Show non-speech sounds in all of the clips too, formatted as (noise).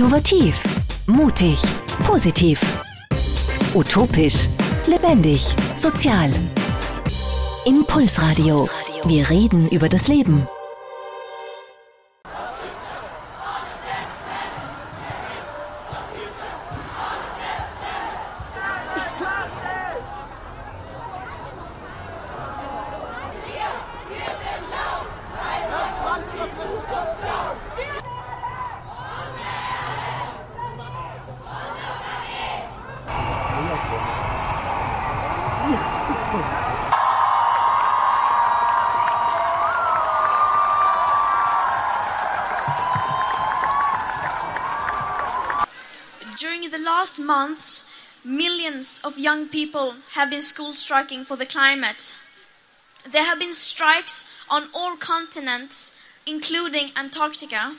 Innovativ, mutig, positiv. Utopisch, lebendig, sozial. Impulsradio. Wir reden über das Leben. Been school striking for the climate. There have been strikes on all continents, including Antarctica,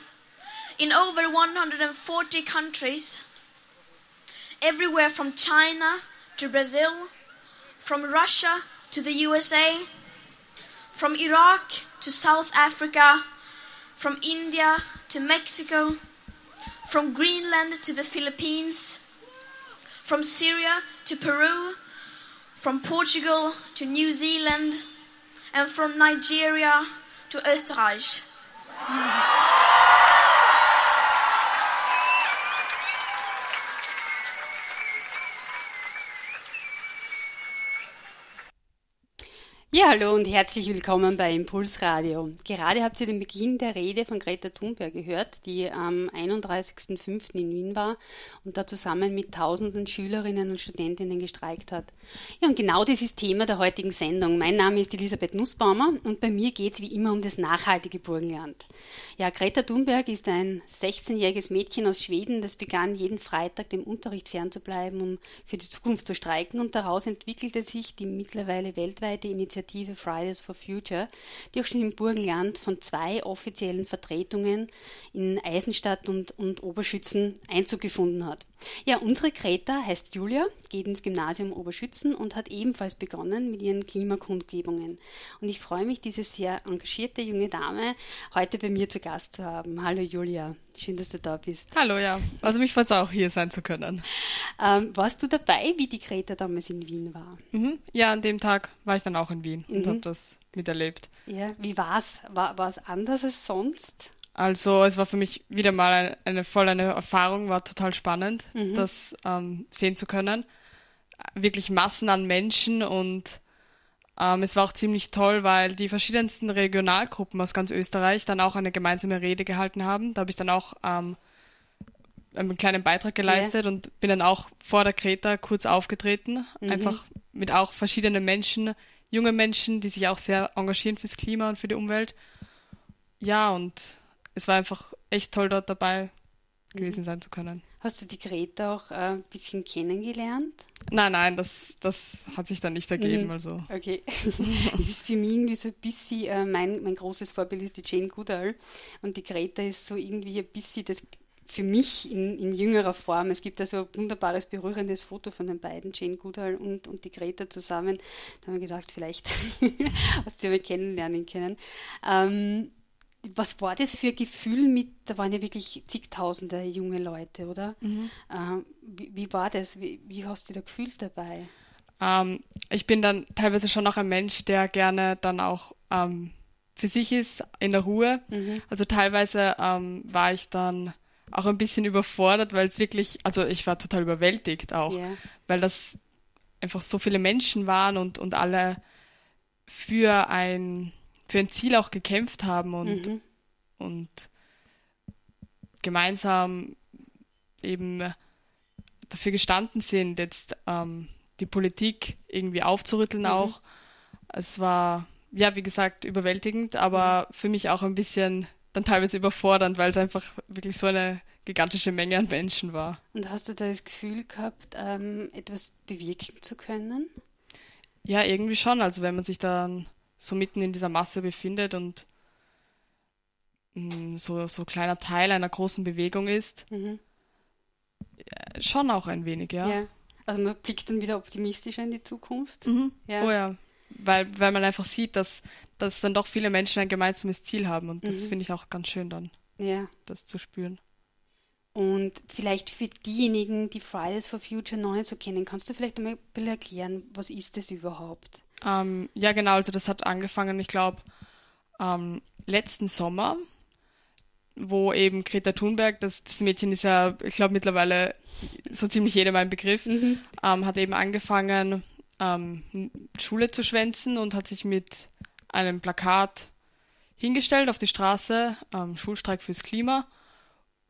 in over 140 countries, everywhere from China to Brazil, from Russia to the USA, from Iraq to South Africa, from India to Mexico, from Greenland to the Philippines, from Syria to Peru, from Portugal to New Zealand, and from Nigeria to Österreich. Ja, hallo und herzlich willkommen bei Impulsradio. Gerade habt ihr den Beginn der Rede von Greta Thunberg gehört, die am 31.05. in Wien war und da zusammen mit tausenden Schülerinnen und Studentinnen gestreikt hat. Ja, und genau das ist Thema der heutigen Sendung. Mein Name ist Elisabeth Nussbaumer und bei mir geht es wie immer um das nachhaltige Burgenland. Ja, Greta Thunberg ist ein 16-jähriges Mädchen aus Schweden, das begann jeden Freitag dem Unterricht fernzubleiben, um für die Zukunft zu streiken und daraus entwickelte sich die mittlerweile weltweite Initiative Fridays for Future, die auch schon im Burgenland von zwei offiziellen Vertretungen in Eisenstadt und, und Oberschützen Einzug gefunden hat. Ja, unsere Greta heißt Julia, geht ins Gymnasium Oberschützen und hat ebenfalls begonnen mit ihren Klimakundgebungen. Und ich freue mich, diese sehr engagierte junge Dame heute bei mir zu Gast zu haben. Hallo Julia, schön, dass du da bist. Hallo, ja. Also mich freut es auch, hier sein zu können. Ähm, warst du dabei, wie die Greta damals in Wien war? Mhm. Ja, an dem Tag war ich dann auch in Wien und Mhm. habe das miterlebt. Ja, wie war's? War es anders als sonst? Also es war für mich wieder mal eine, eine voll eine Erfahrung, war total spannend, das ähm, sehen zu können. Wirklich Massen an Menschen und ähm, es war auch ziemlich toll, weil die verschiedensten Regionalgruppen aus ganz Österreich dann auch eine gemeinsame Rede gehalten haben. Da habe ich dann auch ähm, einen kleinen Beitrag geleistet und bin dann auch vor der Kreta kurz aufgetreten, einfach mit auch verschiedenen Menschen, junge Menschen, die sich auch sehr engagieren fürs Klima und für die Umwelt. Ja, und es war einfach echt toll, dort dabei gewesen sein zu können. Hast du die Greta auch äh, ein bisschen kennengelernt? Nein, nein, das, das hat sich dann nicht ergeben. Mhm. Also Okay. (laughs) das ist für mich irgendwie so ein bisschen, äh, mein, mein großes Vorbild ist die Jane Goodall und die Greta ist so irgendwie ein bisschen das für mich in, in jüngerer Form. Es gibt also ein wunderbares, berührendes Foto von den beiden, Jane Goodall und, und die Greta zusammen. Da haben wir gedacht, vielleicht (laughs) hast du ja mal kennenlernen können. Ähm, was war das für ein Gefühl mit, da waren ja wirklich zigtausende junge Leute, oder? Ähm, wie, wie war das? Wie, wie hast du dich da gefühlt dabei? ähm, ich bin dann teilweise schon noch ein Mensch, der gerne dann auch ähm, für sich ist, in der Ruhe. Also teilweise ähm, war ich dann auch ein bisschen überfordert, weil es wirklich, also ich war total überwältigt auch, Ja. weil das einfach so viele Menschen waren und, und alle für ein, für ein Ziel auch gekämpft haben und, Mhm. und gemeinsam eben dafür gestanden sind, jetzt ähm, die Politik irgendwie aufzurütteln auch. Es war, ja, wie gesagt, überwältigend, aber für mich auch ein bisschen dann teilweise überfordernd, weil es einfach wirklich so eine gigantische Menge an Menschen war. Und hast du da das Gefühl gehabt, ähm, etwas bewirken zu können? Ja, irgendwie schon. Also wenn man sich dann so mitten in dieser Masse befindet und mh, so, so kleiner Teil einer großen Bewegung ist, Mhm. äh, schon auch ein wenig, ja. Ja. Also man blickt dann wieder optimistischer in die Zukunft. Mhm. Ja. Oh ja. Weil, weil man einfach sieht, dass, dass dann doch viele Menschen ein gemeinsames Ziel haben und das Mhm. finde ich auch ganz schön dann, Ja. das zu spüren. Und vielleicht für diejenigen, die Fridays for Future noch nicht so kennen, kannst du vielleicht einmal ein bisschen erklären, was ist das überhaupt? Ähm, ja, genau, also das hat angefangen, ich glaube, ähm, letzten Sommer, wo eben Greta Thunberg, das, das Mädchen ist ja, ich glaube, mittlerweile so ziemlich jedem ein Begriff, mhm. ähm, hat eben angefangen, ähm, Schule zu schwänzen und hat sich mit einem Plakat hingestellt auf die Straße, ähm, Schulstreik fürs Klima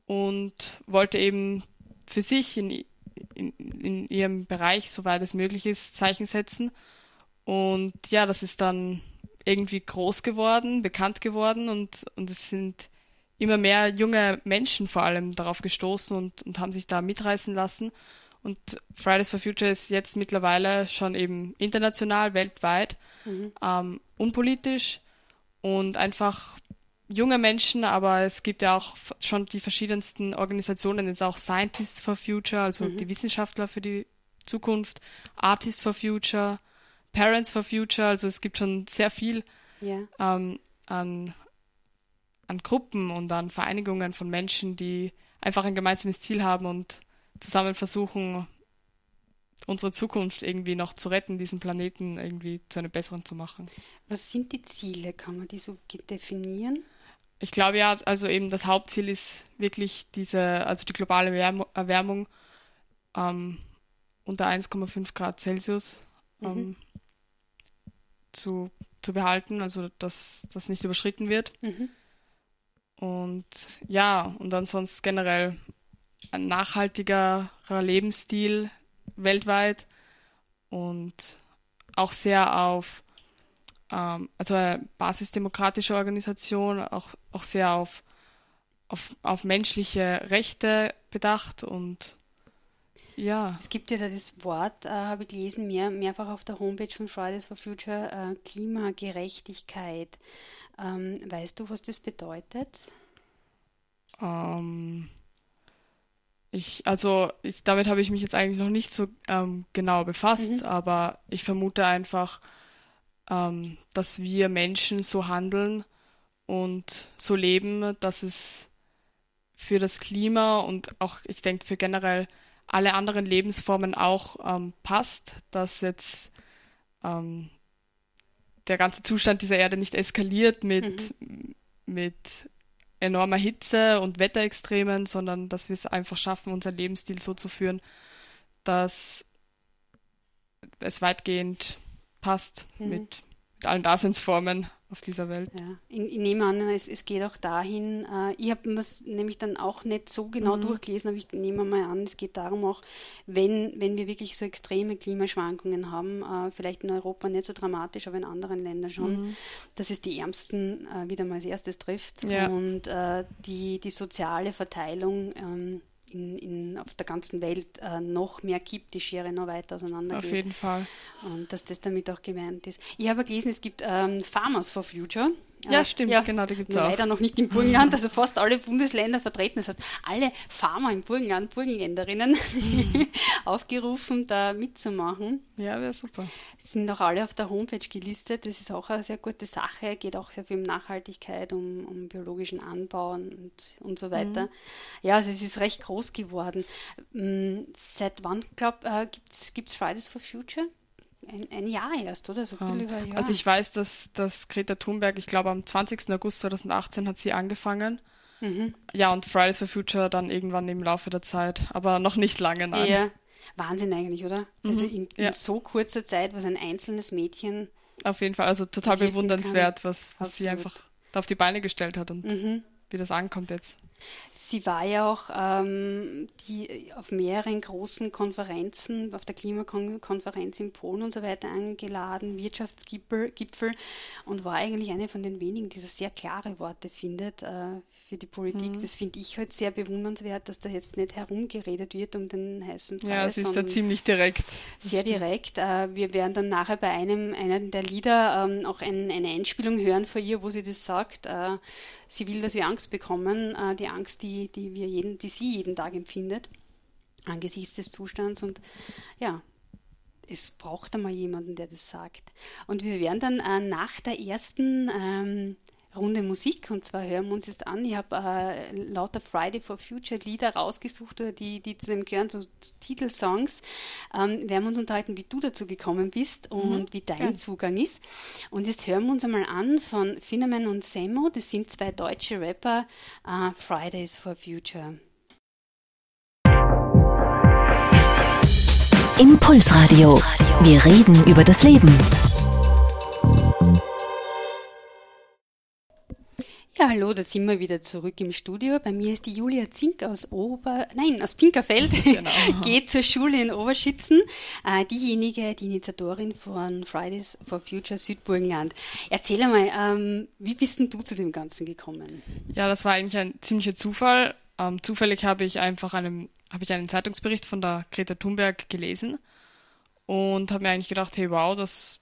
und wollte eben für sich in, in, in ihrem Bereich, soweit es möglich ist, Zeichen setzen. Und ja, das ist dann irgendwie groß geworden, bekannt geworden und, und es sind immer mehr junge Menschen vor allem darauf gestoßen und, und haben sich da mitreißen lassen. Und Fridays for Future ist jetzt mittlerweile schon eben international, weltweit, mhm. ähm, unpolitisch und einfach junge Menschen, aber es gibt ja auch schon die verschiedensten Organisationen, jetzt auch Scientists for Future, also mhm. die Wissenschaftler für die Zukunft, Artists for Future, Parents for Future, also es gibt schon sehr viel yeah. ähm, an, an Gruppen und an Vereinigungen von Menschen, die einfach ein gemeinsames Ziel haben und zusammen versuchen, unsere Zukunft irgendwie noch zu retten, diesen Planeten irgendwie zu einem besseren zu machen. Was sind die Ziele? Kann man die so definieren? Ich glaube ja, also eben das Hauptziel ist wirklich diese, also die globale Erwärmung ähm, unter 1,5 Grad Celsius ähm, mhm. Zu, zu behalten, also dass das nicht überschritten wird. Mhm. Und ja, und ansonsten generell ein nachhaltigerer Lebensstil weltweit und auch sehr auf, ähm, also eine basisdemokratische Organisation, auch, auch sehr auf, auf, auf menschliche Rechte bedacht und ja. Es gibt ja da das Wort, äh, habe ich gelesen, mehr, mehrfach auf der Homepage von Fridays for Future, äh, Klimagerechtigkeit. Ähm, weißt du, was das bedeutet? Ähm, ich, also ich, damit habe ich mich jetzt eigentlich noch nicht so ähm, genau befasst, mhm. aber ich vermute einfach, ähm, dass wir Menschen so handeln und so leben, dass es für das Klima und auch, ich denke, für generell alle anderen Lebensformen auch ähm, passt, dass jetzt ähm, der ganze Zustand dieser Erde nicht eskaliert mit, mhm. mit enormer Hitze und Wetterextremen, sondern dass wir es einfach schaffen, unseren Lebensstil so zu führen, dass es weitgehend passt mhm. mit, mit allen Daseinsformen auf dieser Welt. Ja, ich, ich nehme an, es, es, geht auch dahin, äh, ich habe es nämlich dann auch nicht so genau mhm. durchgelesen, aber ich nehme mal an, es geht darum auch, wenn, wenn wir wirklich so extreme Klimaschwankungen haben, äh, vielleicht in Europa nicht so dramatisch, aber in anderen Ländern schon, mhm. dass es die Ärmsten äh, wieder mal als erstes trifft ja. und äh, die, die soziale Verteilung ähm, in, in, auf der ganzen Welt äh, noch mehr gibt, die Schere noch weiter auseinander Auf jeden Fall. Und dass das damit auch gemeint ist. Ich habe gelesen, es gibt ähm, Farmers for Future. Ja, stimmt, ja, genau, die gibt es auch. Leider noch nicht im Burgenland, also fast alle Bundesländer vertreten. Das heißt, alle Farmer im Burgenland, Burgenländerinnen (laughs) aufgerufen, da mitzumachen. Ja, wäre super. Sind auch alle auf der Homepage gelistet. Das ist auch eine sehr gute Sache. Geht auch sehr viel um Nachhaltigkeit, um, um biologischen Anbau und, und so weiter. Mhm. Ja, also es ist recht groß geworden. Hm, seit wann, glaube äh, gibt es Fridays for Future? Ein, ein Jahr erst, oder? So über ein. Also ich weiß, dass, dass Greta Thunberg, ich glaube am 20. August 2018 hat sie angefangen. Mhm. Ja, und Fridays for Future dann irgendwann im Laufe der Zeit, aber noch nicht lange, nein. Ja, Wahnsinn eigentlich, oder? Mhm. Also in, in ja. so kurzer Zeit, was ein einzelnes Mädchen. Auf jeden Fall, also total bewundernswert, was, was sie einfach da auf die Beine gestellt hat und mhm. wie das ankommt jetzt. Sie war ja auch ähm, die, auf mehreren großen Konferenzen, auf der Klimakonferenz in Polen und so weiter eingeladen, Wirtschaftsgipfel und war eigentlich eine von den wenigen, die so sehr klare Worte findet äh, für die Politik. Mhm. Das finde ich halt sehr bewundernswert, dass da jetzt nicht herumgeredet wird um den heißen Preis. Ja, sie ist da ziemlich direkt. Sehr direkt. Äh, wir werden dann nachher bei einem, einem der Lieder ähm, auch ein, eine Einspielung hören von ihr, wo sie das sagt. Äh, sie will, dass wir Angst bekommen, äh, die Angst, die, die, wir jeden, die sie jeden Tag empfindet, angesichts des Zustands. Und ja, es braucht einmal jemanden, der das sagt. Und wir werden dann äh, nach der ersten ähm, Runde Musik und zwar hören wir uns jetzt an. Ich habe äh, lauter Friday for Future Lieder rausgesucht, die, die zu dem gehören, so Titelsongs. Ähm, wir haben uns unterhalten, wie du dazu gekommen bist und mhm. wie dein ja. Zugang ist. Und jetzt hören wir uns einmal an von Finneman und Semmo. Das sind zwei deutsche Rapper, äh, Fridays for Future. Impulsradio. Wir reden über das Leben. Ja, hallo, da sind wir wieder zurück im Studio. Bei mir ist die Julia Zink aus Ober, nein, aus Pinkerfeld, genau. (laughs) geht zur Schule in Oberschützen. Äh, diejenige, die Initiatorin von Fridays for Future Südburgenland. Erzähl einmal, ähm, wie bist denn du zu dem Ganzen gekommen? Ja, das war eigentlich ein ziemlicher Zufall. Ähm, zufällig habe ich einfach einen, habe ich einen Zeitungsbericht von der Greta Thunberg gelesen und habe mir eigentlich gedacht, hey, wow, das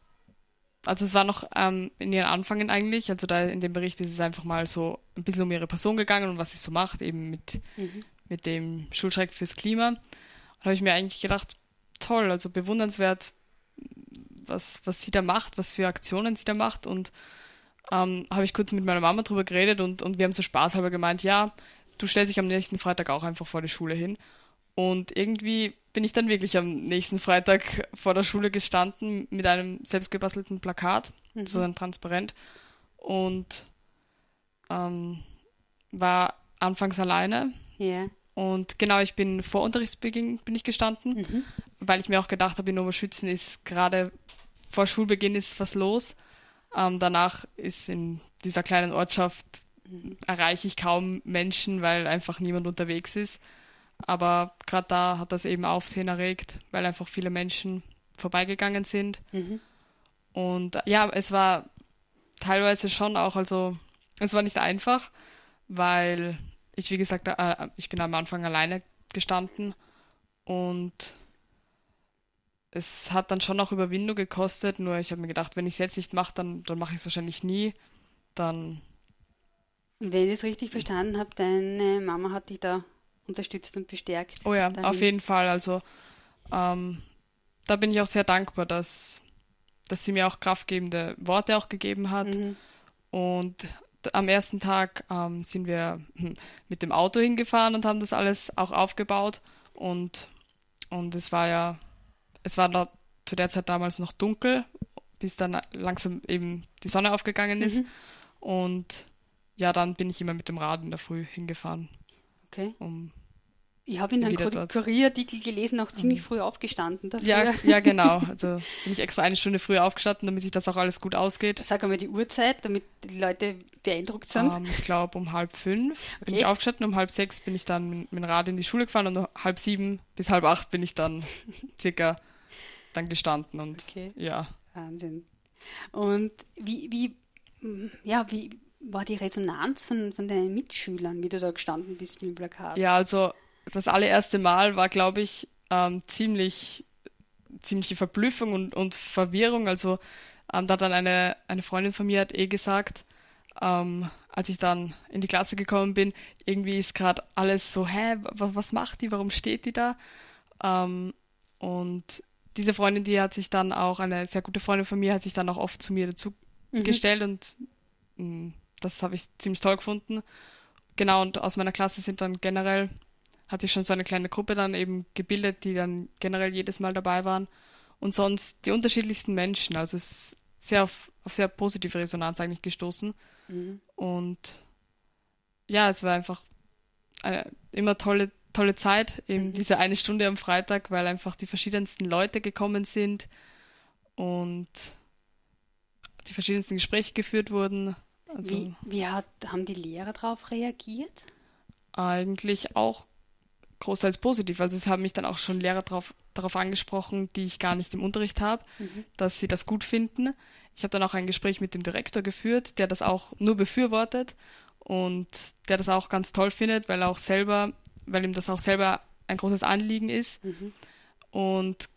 also es war noch ähm, in ihren Anfängen eigentlich, also da in dem Bericht ist es einfach mal so ein bisschen um ihre Person gegangen und was sie so macht, eben mit, mhm. mit dem Schulstreik fürs Klima. Und habe ich mir eigentlich gedacht, toll, also bewundernswert, was, was sie da macht, was für Aktionen sie da macht. Und ähm, habe ich kurz mit meiner Mama drüber geredet und, und wir haben so spaßhalber gemeint, ja, du stellst dich am nächsten Freitag auch einfach vor die Schule hin. Und irgendwie bin ich dann wirklich am nächsten Freitag vor der Schule gestanden mit einem selbstgebastelten Plakat, mhm. so ein Transparent, und ähm, war anfangs alleine. Yeah. Und genau, ich bin vor Unterrichtsbeginn bin ich gestanden, mhm. weil ich mir auch gedacht habe, in Oberschützen ist gerade vor Schulbeginn ist was los. Ähm, danach ist in dieser kleinen Ortschaft mhm. erreiche ich kaum Menschen, weil einfach niemand unterwegs ist. Aber gerade da hat das eben Aufsehen erregt, weil einfach viele Menschen vorbeigegangen sind. Mhm. Und ja, es war teilweise schon auch, also es war nicht einfach, weil ich, wie gesagt, äh, ich bin am Anfang alleine gestanden und es hat dann schon auch Überwindung gekostet, nur ich habe mir gedacht, wenn ich es jetzt nicht mache, dann, dann mache ich es wahrscheinlich nie. Dann. Wenn ich es richtig verstanden habe, deine Mama hat dich da unterstützt und bestärkt. Oh ja, dahin. auf jeden Fall. Also ähm, da bin ich auch sehr dankbar, dass, dass sie mir auch kraftgebende Worte auch gegeben hat. Mhm. Und am ersten Tag ähm, sind wir hm, mit dem Auto hingefahren und haben das alles auch aufgebaut. Und, und es war ja, es war noch, zu der Zeit damals noch dunkel, bis dann langsam eben die Sonne aufgegangen ist. Mhm. Und ja, dann bin ich immer mit dem Rad in der Früh hingefahren. Okay. Um ich habe in einem Kurierartikel gelesen, auch ziemlich mhm. früh aufgestanden dafür. Ja, ja, (laughs) genau. Also bin ich extra eine Stunde früher aufgestanden, damit sich das auch alles gut ausgeht. Sag einmal die Uhrzeit, damit die Leute beeindruckt sind. Um, ähm, ich glaube um halb fünf okay. bin ich aufgestanden, um halb sechs bin ich dann mit, mit dem Rad in die Schule gefahren und um halb sieben bis halb acht bin ich dann (laughs) circa dann gestanden und okay. ja. Wahnsinn. Und wie, wie, ja, wie war die Resonanz von, von deinen Mitschülern, wie du da gestanden bist mit dem Plakat? Ja, also das allererste Mal war, glaube ich, ähm, ziemlich ziemliche Verblüffung und, und Verwirrung. Also ähm, da hat dann eine, eine Freundin von mir hat eh gesagt, ähm, als ich dann in die Klasse gekommen bin, irgendwie ist gerade alles so, hä, was, was macht die, warum steht die da? Ähm, und diese Freundin, die hat sich dann auch, eine sehr gute Freundin von mir, hat sich dann auch oft zu mir dazu mhm. gestellt und mh, mm, das habe ich ziemlich toll gefunden. Genau, und aus meiner Klasse sind dann generell hat sich schon so eine kleine Gruppe dann eben gebildet, die dann generell jedes Mal dabei waren. Und sonst die unterschiedlichsten Menschen. Also es ist sehr auf, auf sehr positive Resonanz eigentlich gestoßen. Mhm. Und ja, es war einfach eine immer tolle, tolle Zeit, eben mhm. diese eine Stunde am Freitag, weil einfach die verschiedensten Leute gekommen sind und die verschiedensten Gespräche geführt wurden. Also wie, wie hat, haben die Lehrer darauf reagiert? Eigentlich auch großteils positiv. Also es haben mich dann auch schon Lehrer drauf, darauf angesprochen, die ich gar nicht im Unterricht habe, mhm. dass sie das gut finden. Ich habe dann auch ein Gespräch mit dem Direktor geführt, der das auch nur befürwortet und der das auch ganz toll findet, weil er auch selber, weil ihm das auch selber ein großes Anliegen ist. Mhm. Und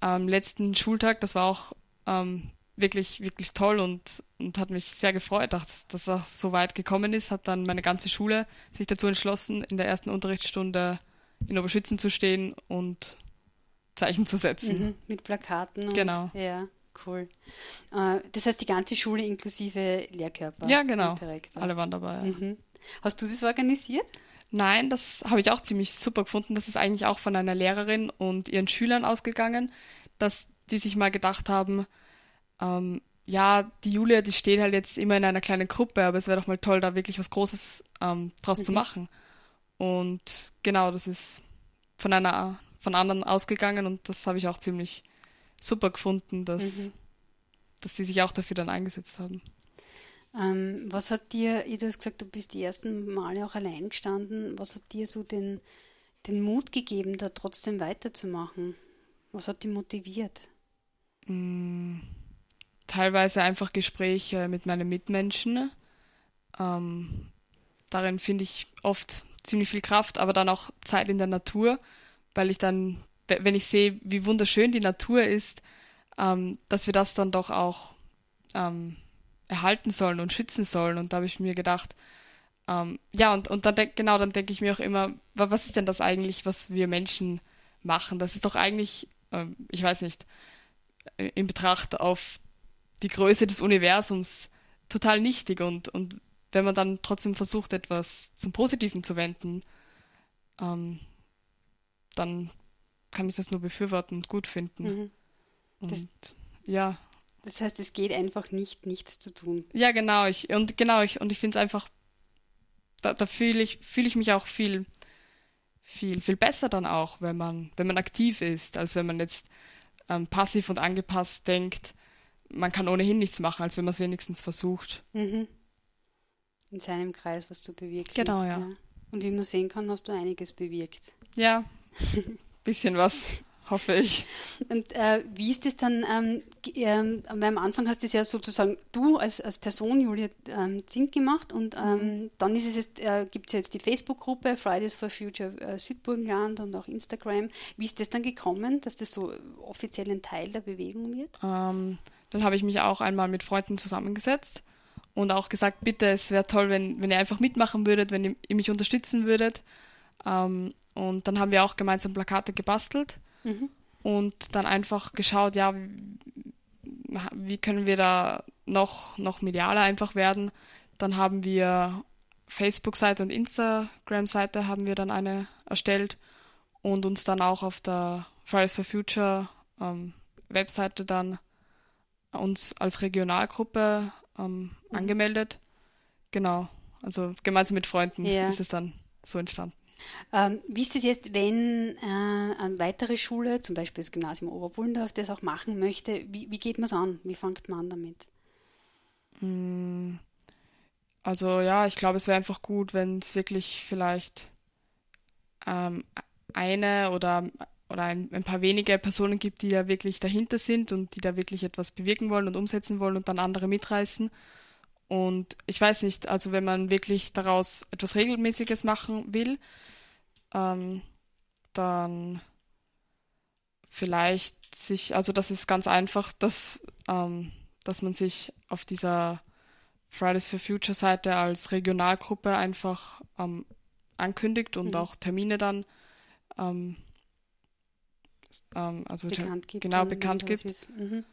am letzten Schultag, das war auch ähm, wirklich, wirklich toll und, und hat mich sehr gefreut, dass, dass das so weit gekommen ist, hat dann meine ganze Schule sich dazu entschlossen, in der ersten Unterrichtsstunde in Oberschützen zu stehen und Zeichen zu setzen. Mhm, mit Plakaten. Genau. ja, Cool. Äh, das heißt, die ganze Schule inklusive Lehrkörper? Ja, genau. Alle waren dabei. Ja. Mhm. Hast du das organisiert? Nein, das habe ich auch ziemlich super gefunden. Das ist eigentlich auch von einer Lehrerin und ihren Schülern ausgegangen, dass die sich mal gedacht haben, ähm, ja, die Julia, die steht halt jetzt immer in einer kleinen Gruppe, aber es wäre doch mal toll, da wirklich was Großes ähm, draus mhm. zu machen. Und genau, das ist von einer von anderen ausgegangen und das habe ich auch ziemlich super gefunden, dass, mhm. dass die sich auch dafür dann eingesetzt haben. Ähm, was hat dir, du hast gesagt, du bist die ersten Male auch allein gestanden, was hat dir so den, den Mut gegeben, da trotzdem weiterzumachen? Was hat dich motiviert? Mm, teilweise einfach Gespräche mit meinen Mitmenschen. Ähm, darin finde ich oft ziemlich viel Kraft, aber dann auch Zeit in der Natur, weil ich dann, wenn ich sehe, wie wunderschön die Natur ist, ähm, dass wir das dann doch auch ähm, erhalten sollen und schützen sollen. Und da habe ich mir gedacht, ähm, ja, und, und dann denk, genau, dann denke ich mir auch immer, was ist denn das eigentlich, was wir Menschen machen? Das ist doch eigentlich, äh, ich weiß nicht, in Betracht auf die Größe des Universums total nichtig und, und wenn man dann trotzdem versucht, etwas zum Positiven zu wenden, ähm, dann kann ich das nur befürworten und gut finden. Mhm. Und das, ja. Das heißt, es geht einfach nicht, nichts zu tun. Ja, genau. Ich, und genau, ich, und ich finde es einfach, da, da fühle ich, fühle ich mich auch viel, viel, viel besser dann auch, wenn man, wenn man aktiv ist, als wenn man jetzt ähm, passiv und angepasst denkt, man kann ohnehin nichts machen, als wenn man es wenigstens versucht. Mhm. In seinem Kreis was zu bewirken. Genau, ja. ja. Und wie man sehen kann, hast du einiges bewirkt. Ja, (laughs) bisschen was, hoffe ich. Und äh, wie ist das dann, ähm, ähm, am Anfang hast du es ja sozusagen du als, als Person, Julia ähm, Zink, gemacht und ähm, mhm. dann ist es jetzt, äh, gibt es jetzt die Facebook-Gruppe Fridays for Future äh, Südburgenland und auch Instagram. Wie ist das dann gekommen, dass das so offiziell ein Teil der Bewegung wird? Ähm, dann habe ich mich auch einmal mit Freunden zusammengesetzt und auch gesagt, bitte, es wäre toll, wenn, wenn ihr einfach mitmachen würdet, wenn ihr, ihr mich unterstützen würdet. Ähm, und dann haben wir auch gemeinsam Plakate gebastelt mhm. und dann einfach geschaut, ja, wie, wie können wir da noch, noch medialer einfach werden. Dann haben wir Facebook-Seite und Instagram-Seite haben wir dann eine erstellt und uns dann auch auf der Fridays for Future ähm, Webseite dann uns als Regionalgruppe ähm, mhm. angemeldet. Genau, also gemeinsam mit Freunden ja. ist es dann so entstanden. Ähm, wie ist es jetzt, wenn äh, eine weitere Schule, zum Beispiel das Gymnasium Oberbullendorf, das auch machen möchte? Wie, wie geht man es an? Wie fängt man an damit? Mm, also ja, ich glaube, es wäre einfach gut, wenn es wirklich vielleicht ähm, eine oder oder ein, ein, paar wenige Personen gibt, die da wirklich dahinter sind und die da wirklich etwas bewirken wollen und umsetzen wollen und dann andere mitreißen. Und ich weiß nicht, also wenn man wirklich daraus etwas Regelmäßiges machen will, ähm, dann vielleicht sich, also das ist ganz einfach, dass, ähm, dass man sich auf dieser Fridays for Future Seite als Regionalgruppe einfach ähm, ankündigt und mhm. auch Termine dann ähm, ähm, also bekannt gibt. Genau, bekannt gibt. Mhm.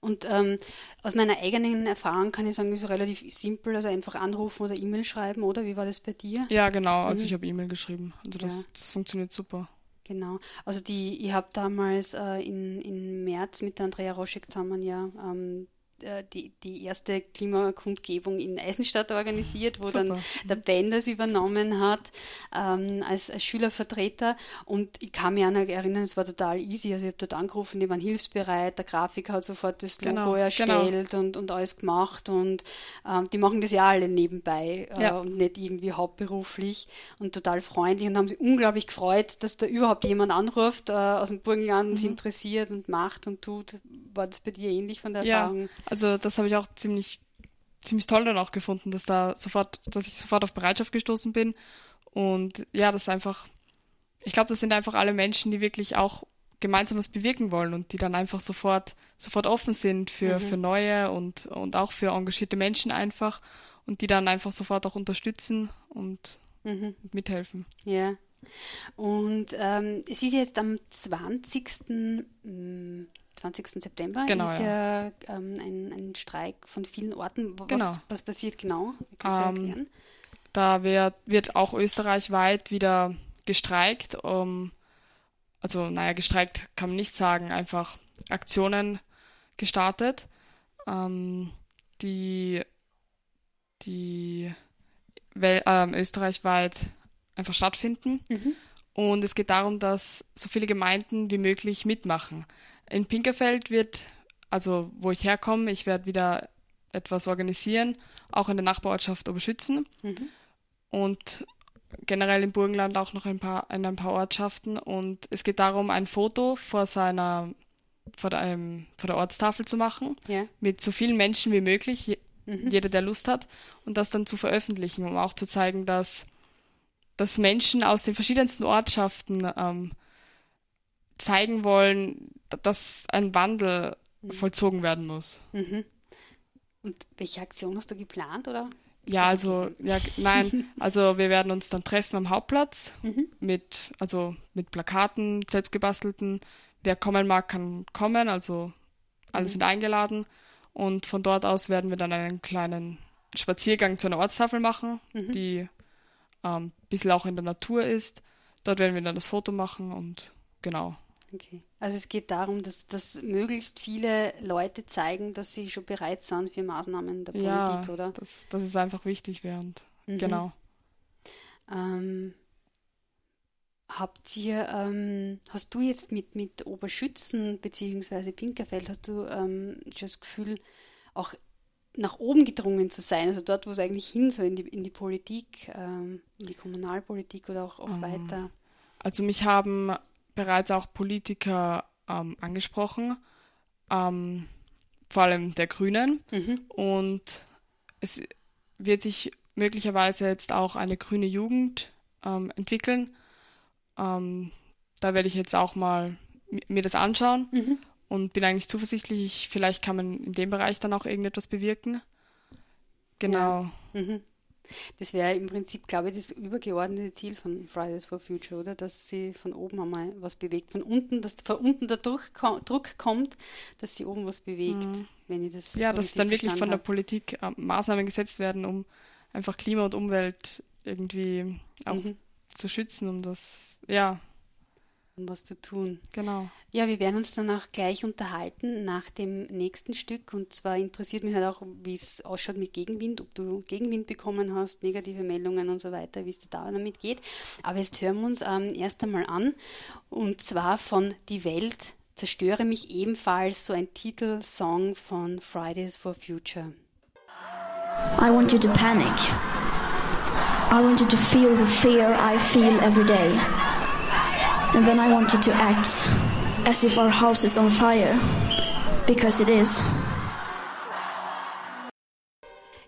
Und ähm, aus meiner eigenen Erfahrung kann ich sagen, ist relativ simpel, also einfach anrufen oder E-Mail schreiben, oder? Wie war das bei dir? Ja, genau, also mhm. ich habe E-Mail geschrieben. Also das, ja. das funktioniert super. Genau. Also die, ich habe damals äh, in, in März mit der Andrea Roschek zusammen ja ähm, äh, die, die erste Klimakundgebung in Eisenstadt organisiert, wo Super. dann der Ben das übernommen hat ähm, als, als, Schülervertreter. Und ich kann mich auch noch erinnern, es war total easy. Also ich habe dort angerufen, die waren hilfsbereit, der Grafiker hat sofort das Logo genau, erstellt genau. Und, und alles gemacht. Und ähm, die machen das ja alle nebenbei äh, ja. und nicht irgendwie hauptberuflich und total freundlich und haben sich unglaublich gefreut, dass da überhaupt jemand anruft äh, aus dem Burgenland mhm. sich interessiert und macht und tut. War das bei dir ähnlich von der ja. Erfahrung? Also das habe ich auch ziemlich, ziemlich toll dann auch gefunden, dass da sofort, dass ich sofort auf Bereitschaft gestoßen bin. Und ja, das ist einfach, ich glaube, das sind einfach alle Menschen, die wirklich auch gemeinsam was bewirken wollen und die dann einfach sofort, sofort offen sind für, mhm. für neue und, und auch für engagierte Menschen einfach und die dann einfach sofort auch unterstützen und, mhm. mithelfen. Ja. Und ähm, es ist jetzt am 20. 20. September Genau, ist ja, ähm, ein, ein Streik von vielen Orten. Was, Genau. was passiert genau? Du Ähm? Da wird, wird auch österreichweit wieder gestreikt. Um, also, naja, gestreikt kann man nicht sagen, einfach Aktionen gestartet, ähm, die, die wel, ähm, österreichweit einfach stattfinden. Und es geht darum, dass so viele Gemeinden wie möglich mitmachen. In Pinkerfeld wird, also wo ich herkomme, ich werde wieder etwas organisieren, auch in der Nachbarortschaft Oberschützen und generell im Burgenland auch noch ein paar, in ein paar Ortschaften. Und es geht darum, ein Foto vor seiner, vor der, ähm, vor der Ortstafel zu machen, Ja. mit so vielen Menschen wie möglich, je, jeder, der Lust hat, und das dann zu veröffentlichen, um auch zu zeigen, dass, dass Menschen aus den verschiedensten Ortschaften ähm, zeigen wollen, dass ein Wandel vollzogen werden muss. Mhm. Und welche Aktion hast du geplant, oder? Ist Ja, also, ja, nein, (laughs) also wir werden uns dann treffen am Hauptplatz Mhm. mit, also mit Plakaten, selbstgebastelten. Wer kommen mag, kann kommen, also alle Mhm. sind eingeladen. Und von dort aus werden wir dann einen kleinen Spaziergang zu einer Ortstafel machen, Mhm. die ähm, ein bisschen auch in der Natur ist. Dort werden wir dann das Foto machen und genau. Okay. Also es geht darum, dass, dass möglichst viele Leute zeigen, dass sie schon bereit sind für Maßnahmen der ja, Politik, oder? Das, das ist einfach wichtig während. Mhm. Genau. Ähm, habt ihr, ähm, hast du jetzt mit, mit Oberschützen bzw. Pinkerfeld, hast du ähm, schon das Gefühl, auch nach oben gedrungen zu sein, also dort, wo es eigentlich hin soll, in die, in die Politik, ähm, in die Kommunalpolitik oder auch, auch Ähm, weiter? Also mich haben bereits auch Politiker ähm, angesprochen, ähm, vor allem der Grünen. Mhm. Und es wird sich möglicherweise jetzt auch eine grüne Jugend ähm, entwickeln. Ähm, da werde ich jetzt auch mal mi- mir das anschauen Mhm. und bin eigentlich zuversichtlich, ich, vielleicht kann man in dem Bereich dann auch irgendetwas bewirken. Genau. Mhm. Das wäre im Prinzip, glaube ich, das übergeordnete Ziel von Fridays for Future, oder? Dass sie von oben einmal was bewegt. Von unten, dass von unten der Druck, Druck kommt, dass sie oben was bewegt, wenn ich das Mhm. Ja, so dass dann wirklich von der. Politik ähm, Maßnahmen gesetzt werden, um einfach Klima und Umwelt irgendwie auch Mhm. zu schützen, um das, ja, was zu tun. genau. Ja, wir werden uns dann auch gleich unterhalten nach dem nächsten Stück. Und zwar interessiert mich halt auch, wie es ausschaut mit Gegenwind, ob du Gegenwind bekommen hast, negative Meldungen und so weiter, wie es dir da damit geht. Aber jetzt hören wir uns ähm, erst einmal an. Und zwar von Die Welt zerstöre mich ebenfalls, so ein Titelsong von Fridays for Future. I want you to panic. I want you to feel the fear I feel every day. And then I want you to act as if our house is on fire. Because it is.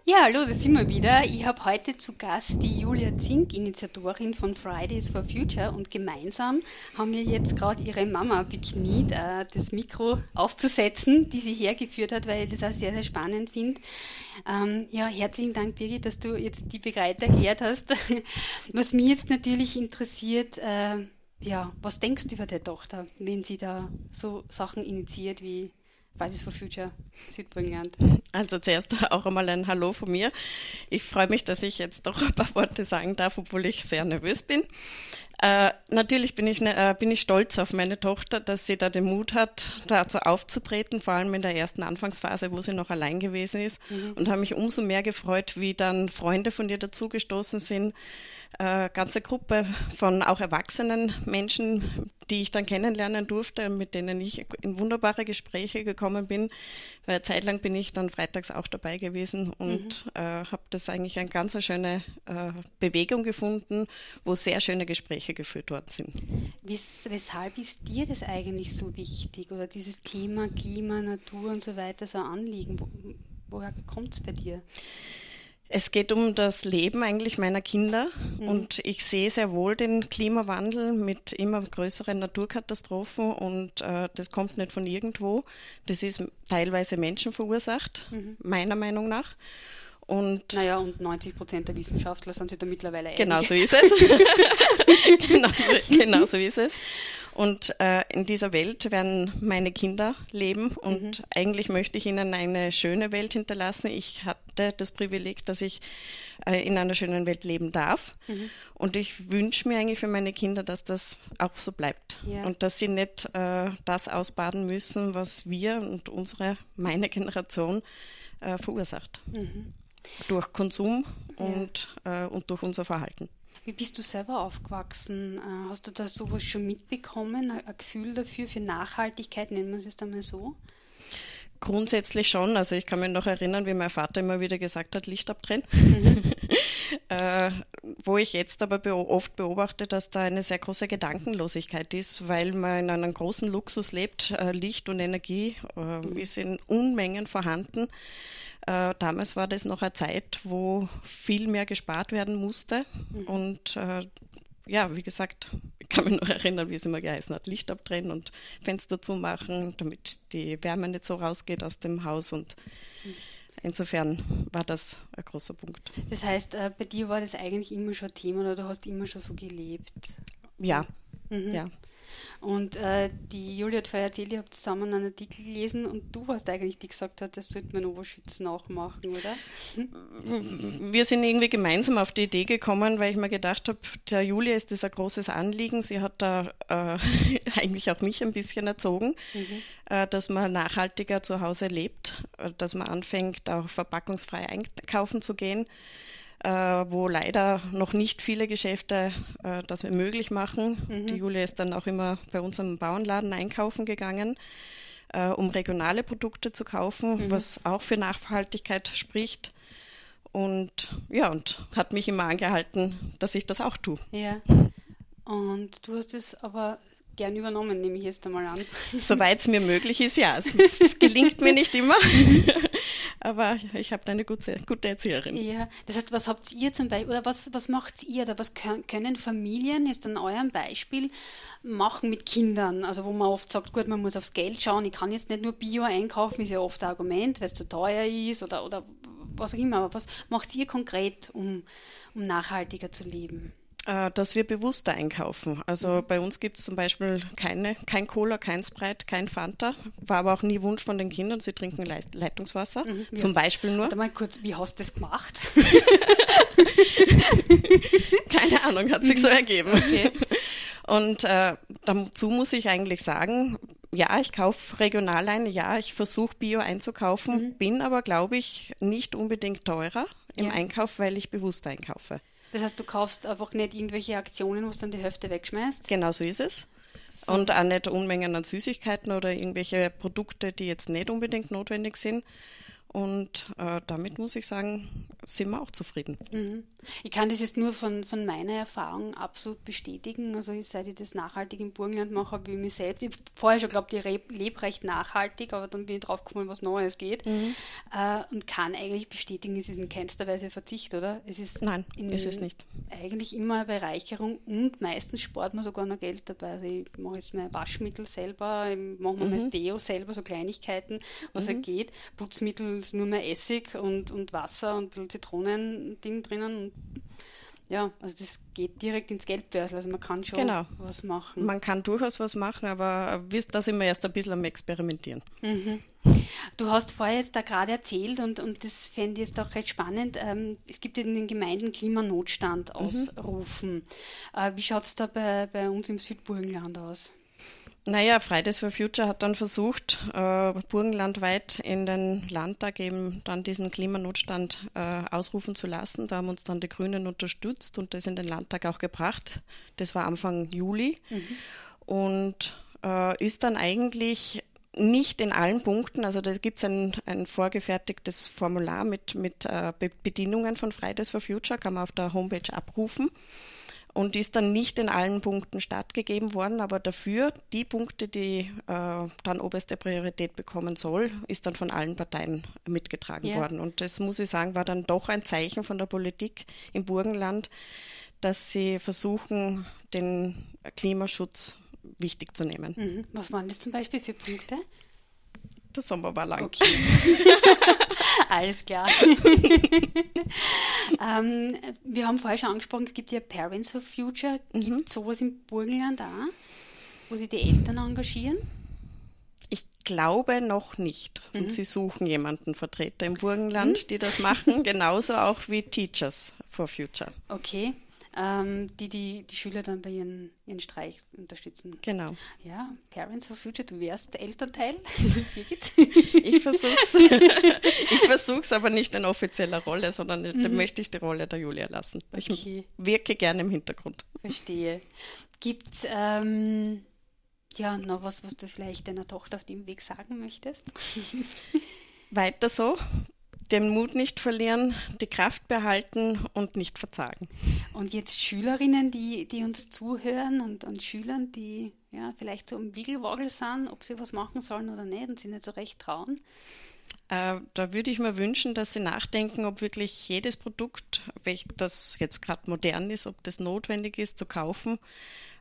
Ja, hallo, da sind wir wieder. Ich habe heute zu Gast die Julia Zink, Initiatorin von Fridays for Future und gemeinsam haben wir jetzt gerade ihre Mama bekniet, äh, das Mikro aufzusetzen, die sie hergeführt hat, weil ich das auch sehr, sehr spannend finde. Ähm, ja, herzlichen Dank, Birgit, dass du jetzt die bereit erklärt hast. (laughs) Was mich jetzt natürlich interessiert, äh, ja, was denkst du über deine Tochter, wenn sie da so Sachen initiiert wie Fridays for Future Südburgenland? Also zuerst auch einmal ein Hallo von mir. Ich freue mich, dass ich jetzt doch ein paar Worte sagen darf, obwohl ich sehr nervös bin. Äh, natürlich bin ich, ne- äh, bin ich stolz auf meine Tochter, dass sie da den Mut hat, dazu aufzutreten, vor allem in der ersten Anfangsphase, wo sie noch allein gewesen ist. Und habe mich umso mehr gefreut, wie dann Freunde von ihr dazugestoßen sind. Äh, ganze Gruppe von auch erwachsenen Menschen, die ich dann kennenlernen durfte, mit denen ich in wunderbare Gespräche gekommen bin. Weil eine Zeit lang bin ich dann freitags auch dabei gewesen und äh, habe das eigentlich eine ganz schöne äh, Bewegung gefunden, wo sehr schöne Gespräche geführt worden sind. Wes weshalb ist dir das eigentlich so wichtig? Oder dieses Thema, Klima, Natur und so weiter so ein Anliegen? Wo, woher kommt es bei dir? Es geht um das Leben eigentlich meiner Kinder und ich sehe sehr wohl den Klimawandel mit immer größeren Naturkatastrophen und äh, das kommt nicht von irgendwo. Das ist teilweise menschenverursacht, meiner Meinung nach. Und Naja, und 90 Prozent der Wissenschaftler sind sich da mittlerweile einig. Genau so ist es. (laughs) (laughs) genau, genau so ist es. Und äh, in dieser Welt werden meine Kinder leben und mhm. eigentlich möchte ich ihnen eine schöne Welt hinterlassen. Ich hatte das Privileg, dass ich äh, in einer schönen Welt leben darf. Mhm. Und ich wünsche mir eigentlich für meine Kinder, dass das auch so bleibt. Ja. Und dass sie nicht äh, das ausbaden müssen, was wir und unsere, meine Generation äh, verursacht. Mhm. Durch Konsum und, ja. Äh, und durch unser Verhalten. Wie bist du selber aufgewachsen? Äh, hast du da sowas schon mitbekommen? Ein Gefühl dafür, für Nachhaltigkeit, nennen wir es jetzt einmal so? Grundsätzlich schon. Also ich kann mich noch erinnern, wie mein Vater immer wieder gesagt hat, Licht abdrehen. Mhm. (laughs) äh, wo ich jetzt aber be oft beobachte, dass da eine sehr große Gedankenlosigkeit ist, weil man in einem großen Luxus lebt. Äh, Licht und Energie äh, mhm. ist in Unmengen vorhanden. Äh, damals war das noch eine Zeit, wo viel mehr gespart werden musste. Mhm. Und äh, ja, wie gesagt, ich kann mich noch erinnern, wie es immer geheißen hat, Licht abdrehen und Fenster zumachen, damit die Wärme nicht so rausgeht aus dem Haus. Und mhm. insofern war das ein großer Punkt. Das heißt, äh, bei dir war das eigentlich immer schon Thema oder du hast immer schon so gelebt? Ja, mhm. ja. Und äh, die Julia hat vorher erzählt, ihr habt zusammen einen Artikel gelesen und du hast eigentlich, die gesagt hat, das sollte man Oberschützen nachmachen, oder? Hm? Wir sind irgendwie gemeinsam auf die Idee gekommen, weil ich mir gedacht habe, der Julia ist das ein großes Anliegen. Sie hat da äh, (laughs) eigentlich auch mich ein bisschen erzogen, mhm. äh, dass man nachhaltiger zu Hause lebt, dass man anfängt, auch verpackungsfrei einkaufen zu gehen wo leider noch nicht viele Geschäfte äh, das möglich machen. Mhm. Die Julia ist dann auch immer bei unserem Bauernladen einkaufen gegangen, äh, um regionale Produkte zu kaufen, mhm. was auch für Nachhaltigkeit spricht. Und ja, und hat mich immer angehalten, dass ich das auch tue. Ja. Und du hast es aber gern übernommen, nehme ich jetzt einmal an. (laughs) Soweit es mir möglich ist, ja. Es gelingt mir nicht immer, (laughs) aber ich habe eine gute, gute Erzieherin. Ja, das heißt, was habt ihr zum Beispiel, oder was, was macht ihr, oder was können Familien jetzt an eurem Beispiel machen mit Kindern? Also wo man oft sagt, gut, man muss aufs Geld schauen, ich kann jetzt nicht nur Bio einkaufen, ist ja oft ein Argument, weil es zu teuer ist oder, oder was auch immer. Aber was macht ihr konkret, um, um nachhaltiger zu leben? Äh, dass wir bewusster einkaufen. Also mhm. bei uns gibt es zum Beispiel keine, kein Cola, kein Sprite, kein Fanta. War aber auch nie Wunsch von den Kindern, sie trinken Leitungswasser. Mhm. Zum Beispiel nur. Warte mal kurz, wie hast du das gemacht? (laughs) keine Ahnung, hat sich so mhm. ergeben. Okay. Und äh, dazu muss ich eigentlich sagen, ja, ich kaufe regional ein, ja, ich versuche Bio einzukaufen, mhm. bin aber, glaube ich, nicht unbedingt teurer im ja. Einkauf, weil ich bewusst einkaufe. Das heißt, du kaufst einfach nicht irgendwelche Aktionen, wo du dann die Hälfte wegschmeißt? Genau so ist es. So. Und auch nicht Unmengen an Süßigkeiten oder irgendwelche Produkte, die jetzt nicht unbedingt notwendig sind. Und äh, damit muss ich sagen, sind wir auch zufrieden. Mhm. Ich kann das jetzt nur von, von meiner Erfahrung absolut bestätigen. Also seit ich das nachhaltig im Burgenland mache, habe ich mich selbst, ich vorher schon glaubt, ich lebe recht nachhaltig, aber dann bin ich drauf gekommen, was Neues geht. Mhm. Äh, und kann eigentlich bestätigen, es ist in keinster Weise Verzicht, oder? Es ist Nein, ist es nicht. Eigentlich immer eine Bereicherung und meistens spart man sogar noch Geld dabei. Also ich mache jetzt mein Waschmittel selber, ich mache mhm. mein Deo selber, so Kleinigkeiten, was halt mhm. halt geht. Putzmittel ist nur mehr Essig und, und Wasser und ein bisschen Zitronending drinnen. Ja, also das geht direkt ins Geldbörsel. Also man kann schon genau. was machen. Man kann durchaus was machen, aber da sind wir erst ein bisschen am Experimentieren. Mhm. Du hast vorher jetzt da gerade erzählt und, und das fände ich jetzt auch recht spannend. Ähm, es gibt in den Gemeinden Klimanotstand mhm. ausrufen. Mhm. Äh, wie schaut es da bei, bei uns im Südburgenland aus? Naja, Fridays for Future hat dann versucht, äh, burgenlandweit in den Landtag eben dann diesen Klimanotstand äh, ausrufen zu lassen. Da haben uns dann die Grünen unterstützt und das in den Landtag auch gebracht. Das war Anfang Juli mhm. und äh, ist dann eigentlich nicht in allen Punkten, also da gibt es ein, ein vorgefertigtes Formular mit, mit äh, Bedingungen von Fridays for Future, kann man auf der Homepage abrufen und ist dann nicht in allen Punkten stattgegeben worden, aber dafür die Punkte, die äh, dann oberste Priorität bekommen soll, ist dann von allen Parteien mitgetragen yeah. worden. Und das muss ich sagen, war dann doch ein Zeichen von der Politik im Burgenland, dass sie versuchen, den Klimaschutz wichtig zu nehmen. Mhm. Was waren das zum Beispiel für Punkte? Der Sommer war lang. Okay. (laughs) Alles klar. (laughs) ähm, wir haben vorher schon angesprochen, es gibt ja Parents for Future. Gibt mhm. sowas im Burgenland auch? wo sie die Eltern engagieren? Ich glaube noch nicht. Also mhm. Sie suchen jemanden, Vertreter im Burgenland, mhm. die das machen, genauso auch wie Teachers for Future. Okay ähm, die, die die Schüler dann bei ihren, ihren Streich unterstützen. Genau. Ja, Parents for Future, du wärst Elternteil. (laughs) ich versuch's. (laughs) ich versuch's aber nicht in offizieller Rolle, sondern mhm. da möchte ich die Rolle der Julia lassen. Ich okay. wirke gerne im Hintergrund. Verstehe. Gibt's ähm, ja noch was, was du vielleicht deiner Tochter auf dem Weg sagen möchtest? Weiter so den Mut nicht verlieren, die Kraft behalten und nicht verzagen. Und jetzt Schülerinnen, die, die uns zuhören und, und Schülern, die ja, vielleicht so im Wiegelwagel sind, ob sie was machen sollen oder nicht und sie nicht so recht trauen? Äh, da würde ich mir wünschen, dass sie nachdenken, ob wirklich jedes Produkt, das jetzt gerade modern ist, ob das notwendig ist zu kaufen,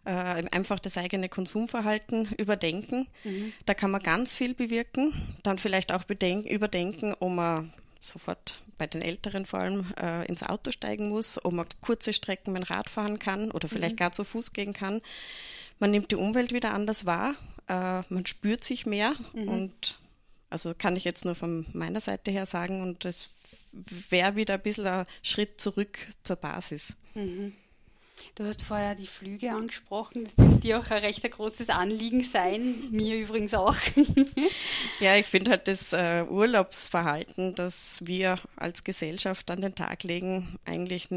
äh, einfach das eigene Konsumverhalten überdenken. Mhm. Da kann man ganz viel bewirken. Dann vielleicht auch überdenken, ob man sofort bei den Älteren vor allem äh, ins Auto steigen muss, ob man kurze Strecken mit dem Rad fahren kann oder vielleicht mhm. gar zu Fuß gehen kann. Man nimmt die Umwelt wieder anders wahr, äh, man spürt sich mehr mhm. und also kann ich jetzt nur von meiner Seite her sagen und das wäre wieder ein bisschen ein Schritt zurück zur Basis. Mhm. Du hast vorher die Flüge angesprochen. Das dürfte dir auch ein recht großes Anliegen sein. Mir übrigens auch. (laughs) ja, ich finde halt das äh, Urlaubsverhalten, das wir als Gesellschaft an den Tag legen, eigentlich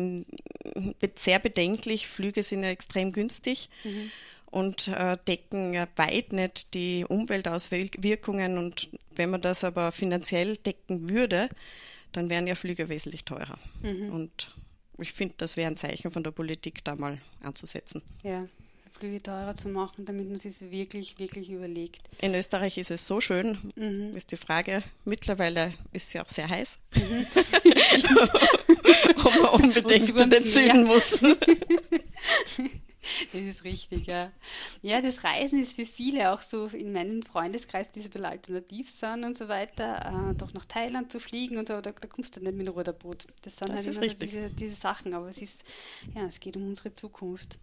sehr bedenklich. Flüge sind ja extrem günstig. Mhm. Und äh, decken ja weit nicht die Umweltauswirkungen. Und wenn man das aber finanziell decken würde, dann wären ja Flüge wesentlich teurer. Mhm. Und ich finde, das wäre ein Zeichen von der Politik, da mal anzusetzen. Ja, Flüge teurer zu machen, damit man sich wirklich, wirklich überlegt. In Österreich ist es so schön, mhm. ist die Frage. Mittlerweile ist es ja auch sehr heiß, mhm. (laughs) ob man unbedingt den Süden muss. (laughs) (laughs) Das ist richtig, ja. Ja, das Reisen ist für viele auch so in meinem Freundeskreis, die so ein bisschen alternativ sind und so weiter, äh, doch nach Thailand zu fliegen und so, da, da kommst du nicht mit dem Ruderboot. Das sind das halt immer so diese, diese Sachen, aber es ist, ja, es geht um unsere Zukunft.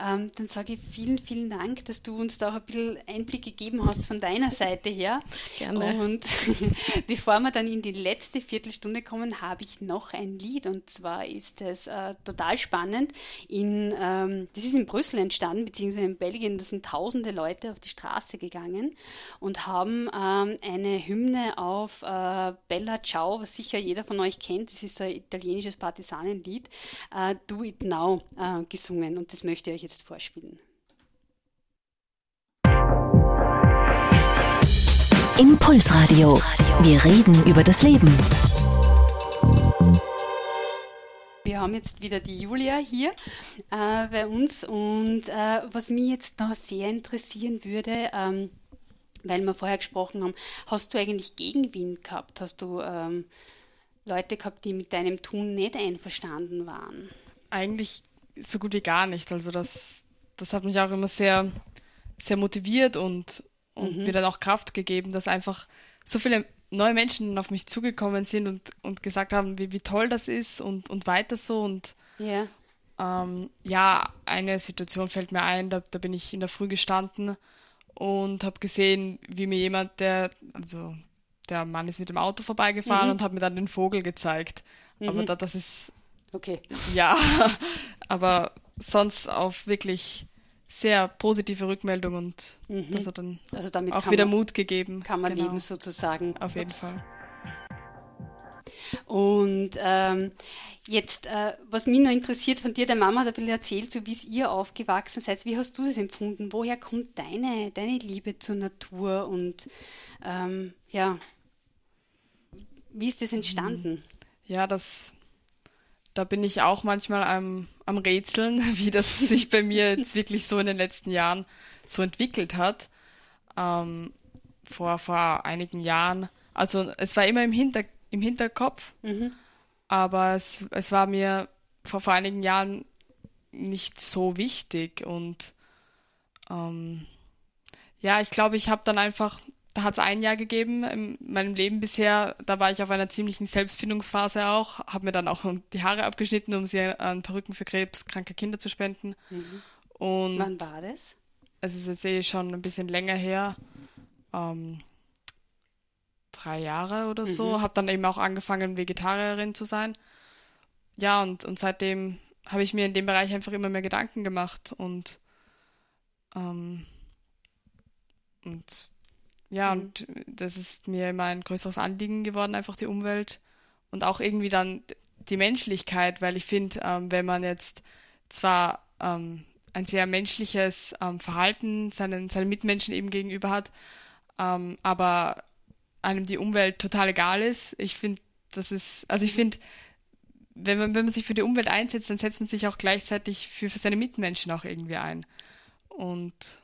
Ähm, dann sage ich vielen, vielen Dank, dass du uns da auch ein bisschen Einblick gegeben hast von deiner Seite her. Gerne. Und (laughs) bevor wir dann in die letzte Viertelstunde kommen, habe ich noch ein Lied. Und zwar ist es äh, total spannend. In, ähm, das ist in Brüssel entstanden, beziehungsweise in Belgien. Da sind tausende Leute auf die Straße gegangen und haben ähm, eine Hymne auf äh, Bella Ciao, was sicher jeder von euch kennt. Das ist ein italienisches Partisanenlied. Äh, Do It Now äh, gesungen. Und das möchte ich euch jetzt vorspielen. Impulsradio. Wir reden über das Leben. Wir haben jetzt wieder die Julia hier äh, bei uns und äh, was mich jetzt noch sehr interessieren würde, ähm, weil wir vorher gesprochen haben, hast du eigentlich Gegenwind gehabt? Hast du ähm, Leute gehabt, die mit deinem Tun nicht einverstanden waren? Eigentlich so gut wie gar nicht. Also das, das hat mich auch immer sehr, sehr motiviert und, und mhm. mir dann auch Kraft gegeben, dass einfach so viele neue Menschen auf mich zugekommen sind und, und gesagt haben, wie, wie toll das ist und, und weiter so. Und yeah. ähm, ja, eine Situation fällt mir ein, da, da bin ich in der Früh gestanden und habe gesehen, wie mir jemand, der, also der Mann ist mit dem Auto vorbeigefahren mhm. und hat mir dann den Vogel gezeigt. Mhm. Aber da, das ist Okay. Ja, (laughs) aber sonst auf wirklich sehr positive Rückmeldung und mhm. das hat dann also damit auch wieder man, Mut gegeben. Kann man genau. leben sozusagen. Auf jeden Ups. Fall. Und ähm, jetzt, äh, was mich noch interessiert von dir, der Mama hat ein bisschen erzählt, so wie es ihr aufgewachsen seid. Wie hast du das empfunden? Woher kommt deine, deine Liebe zur Natur und ähm, ja, wie ist das entstanden? Ja, das da bin ich auch manchmal am, am Rätseln, (laughs) wie das sich bei mir jetzt wirklich so in den letzten Jahren so entwickelt hat. Ähm, vor, vor einigen Jahren. Also es war immer im, Hinter, im Hinterkopf, mhm. aber es, es war mir vor, vor einigen Jahren nicht so wichtig. Und ähm, ja, ich glaube, ich habe dann einfach hat es ein Jahr gegeben in meinem Leben bisher. Da war ich auf einer ziemlichen Selbstfindungsphase auch, habe mir dann auch die Haare abgeschnitten, um sie an Perücken für krebskranke Kinder zu spenden. Mhm. Und Wann war das? es ist jetzt eh schon ein bisschen länger her, ähm, drei Jahre oder so, Mhm. habe dann eben auch angefangen, Vegetarierin zu sein. Ja, und, und seitdem habe ich mir in dem Bereich einfach immer mehr Gedanken gemacht und, ähm, und ja, Mhm. und das ist mir immer ein größeres Anliegen geworden, einfach die Umwelt und auch irgendwie dann die Menschlichkeit, weil ich finde, ähm, wenn man jetzt zwar ähm, ein sehr menschliches ähm, Verhalten seinen, seinen Mitmenschen eben gegenüber hat, ähm, aber einem die Umwelt total egal ist. Ich finde, das ist, also ich finde, wenn man, wenn man sich für die Umwelt einsetzt, dann setzt man sich auch gleichzeitig für, für seine Mitmenschen auch irgendwie ein. Und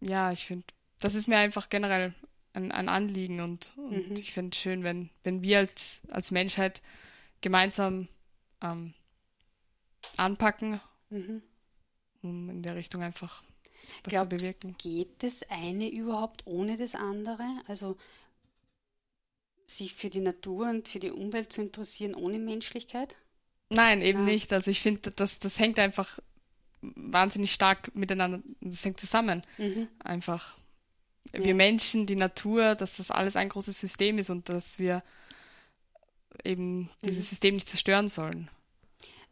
ja, ich finde, das ist mir einfach generell ein, ein Anliegen und, und Mhm. ich finde es schön, wenn, wenn wir als, als Menschheit gemeinsam ähm, anpacken, Mhm. um in der Richtung einfach was Glaubst, zu bewirken. geht das eine überhaupt ohne das andere? Also sich für die Natur und für die Umwelt zu interessieren ohne Menschlichkeit? Nein, eben Ja. nicht. Also ich finde, das, das hängt einfach wahnsinnig stark miteinander, das hängt zusammen. Mhm. Einfach Ja. wir Menschen, die Natur, dass das alles ein großes System ist und dass wir eben dieses Mhm. System nicht zerstören sollen.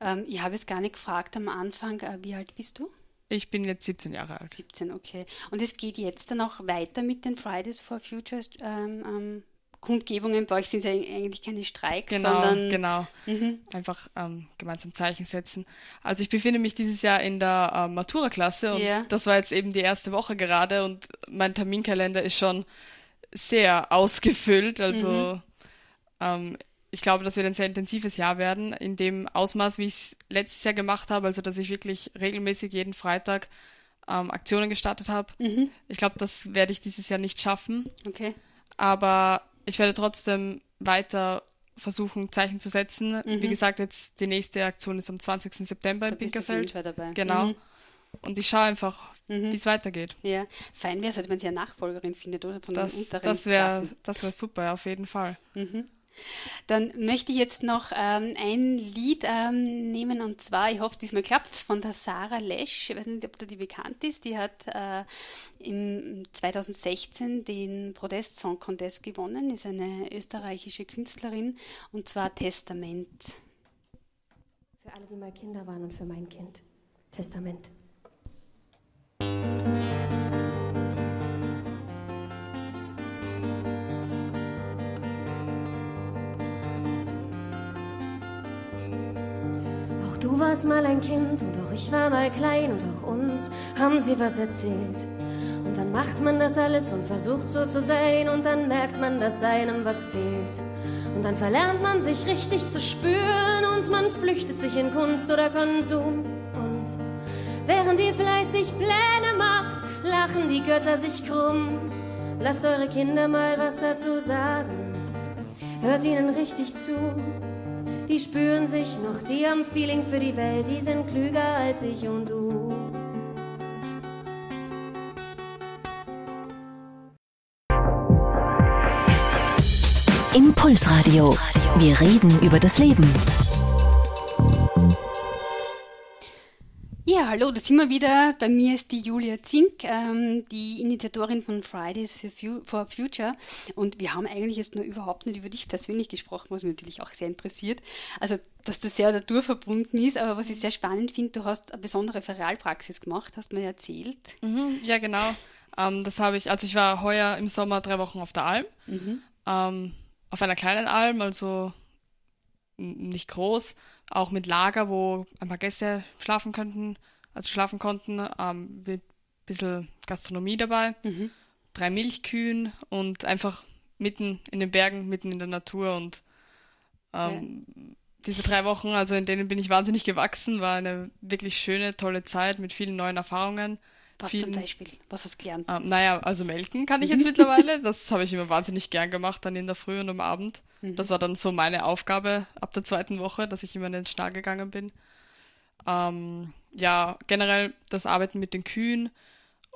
Ähm, ich habe es gar nicht gefragt am Anfang, äh, wie alt bist du? Ich bin jetzt 17 Jahre alt. 17, okay. Und es geht jetzt dann auch weiter mit den Fridays for Future ähm, ähm, Kundgebungen. Bei euch sind ja eigentlich keine Streiks, Genau, sondern genau. Mhm. Einfach ähm, gemeinsam Zeichen setzen. Also ich befinde mich dieses Jahr in der ähm, Matura-Klasse und Ja. das war jetzt eben die erste Woche gerade und mein Terminkalender ist schon sehr ausgefüllt. Also Mhm. ähm, ich glaube, das wird ein sehr intensives Jahr werden, in dem Ausmaß, wie ich es letztes Jahr gemacht habe, also dass ich wirklich regelmäßig jeden Freitag ähm, Aktionen gestartet habe. Mhm. Ich glaube, das werde ich dieses Jahr nicht schaffen, Okay. aber ich werde trotzdem weiter versuchen, Zeichen zu setzen. Mhm. Wie gesagt, jetzt die nächste Aktion ist am 20. September Da in jeden Pinkerfeld. Genau. Mhm. Und ich schaue einfach, Mhm. wie es weitergeht. Ja, fein wäre es halt, wenn sie eine Nachfolgerin findet, oder? Von Das, den unteren das wäre Klassen. das wär super, ja, auf jeden Fall. Mhm. Dann möchte ich jetzt noch ähm, ein Lied ähm, nehmen und zwar, ich hoffe, diesmal klappt es, von der Sarah Lesch. Ich weiß nicht, ob da die bekannt ist. Die hat äh, im 2016 den Protest Song Contest gewonnen, ist eine österreichische Künstlerin und zwar Testament. Für alle, die mal Kinder waren und für mein Kind. Testament. Auch du warst mal ein Kind und auch ich war mal klein und auch uns haben sie was erzählt. Und dann macht man das alles und versucht so zu sein und dann merkt man, dass einem was fehlt. Und dann verlernt man sich richtig zu spüren und man flüchtet sich in Kunst oder Konsum. Und während ihr fleißig Pläne macht, lachen die Götter sich krumm. Lasst eure Kinder mal was dazu sagen. Hört ihnen richtig zu. Die spüren sich noch, die haben Feeling für die Welt, die sind klüger als ich und du. Impulsradio. Wir reden über das Leben. Ja, hallo, da sind wir wieder. Bei mir ist die Julia Zink, ähm, die Initiatorin von Fridays for, Fu for Future. Und wir haben eigentlich jetzt nur überhaupt nicht über dich persönlich gesprochen, was mich natürlich auch sehr interessiert. Also, dass du sehr naturverbunden ist, aber was ich sehr spannend finde, du hast eine besondere Ferialpraxis gemacht, hast mir erzählt. Mhm, ja, genau. Ähm, das habe ich, also ich war heuer im Sommer drei Wochen auf der Alm. Ähm, auf einer kleinen Alm, also nicht groß, auch mit Lager, wo ein paar Gäste schlafen könnten, also schlafen konnten, ähm, mit ein bisschen Gastronomie dabei, Mhm. drei Milchkühen und einfach mitten in den Bergen, mitten in der Natur und ähm, diese drei Wochen, also in denen bin ich wahnsinnig gewachsen, war eine wirklich schöne, tolle Zeit mit vielen neuen Erfahrungen. Was vielen, zum Beispiel? Was hast du gelernt? ähm, naja, also melken kann ich (laughs) jetzt mittlerweile. Das habe ich immer wahnsinnig gern gemacht, dann in der Früh und am Abend. Das war dann so meine Aufgabe ab der zweiten Woche, dass ich immer in den Stall gegangen bin. Ähm, ja, generell das Arbeiten mit den Kühen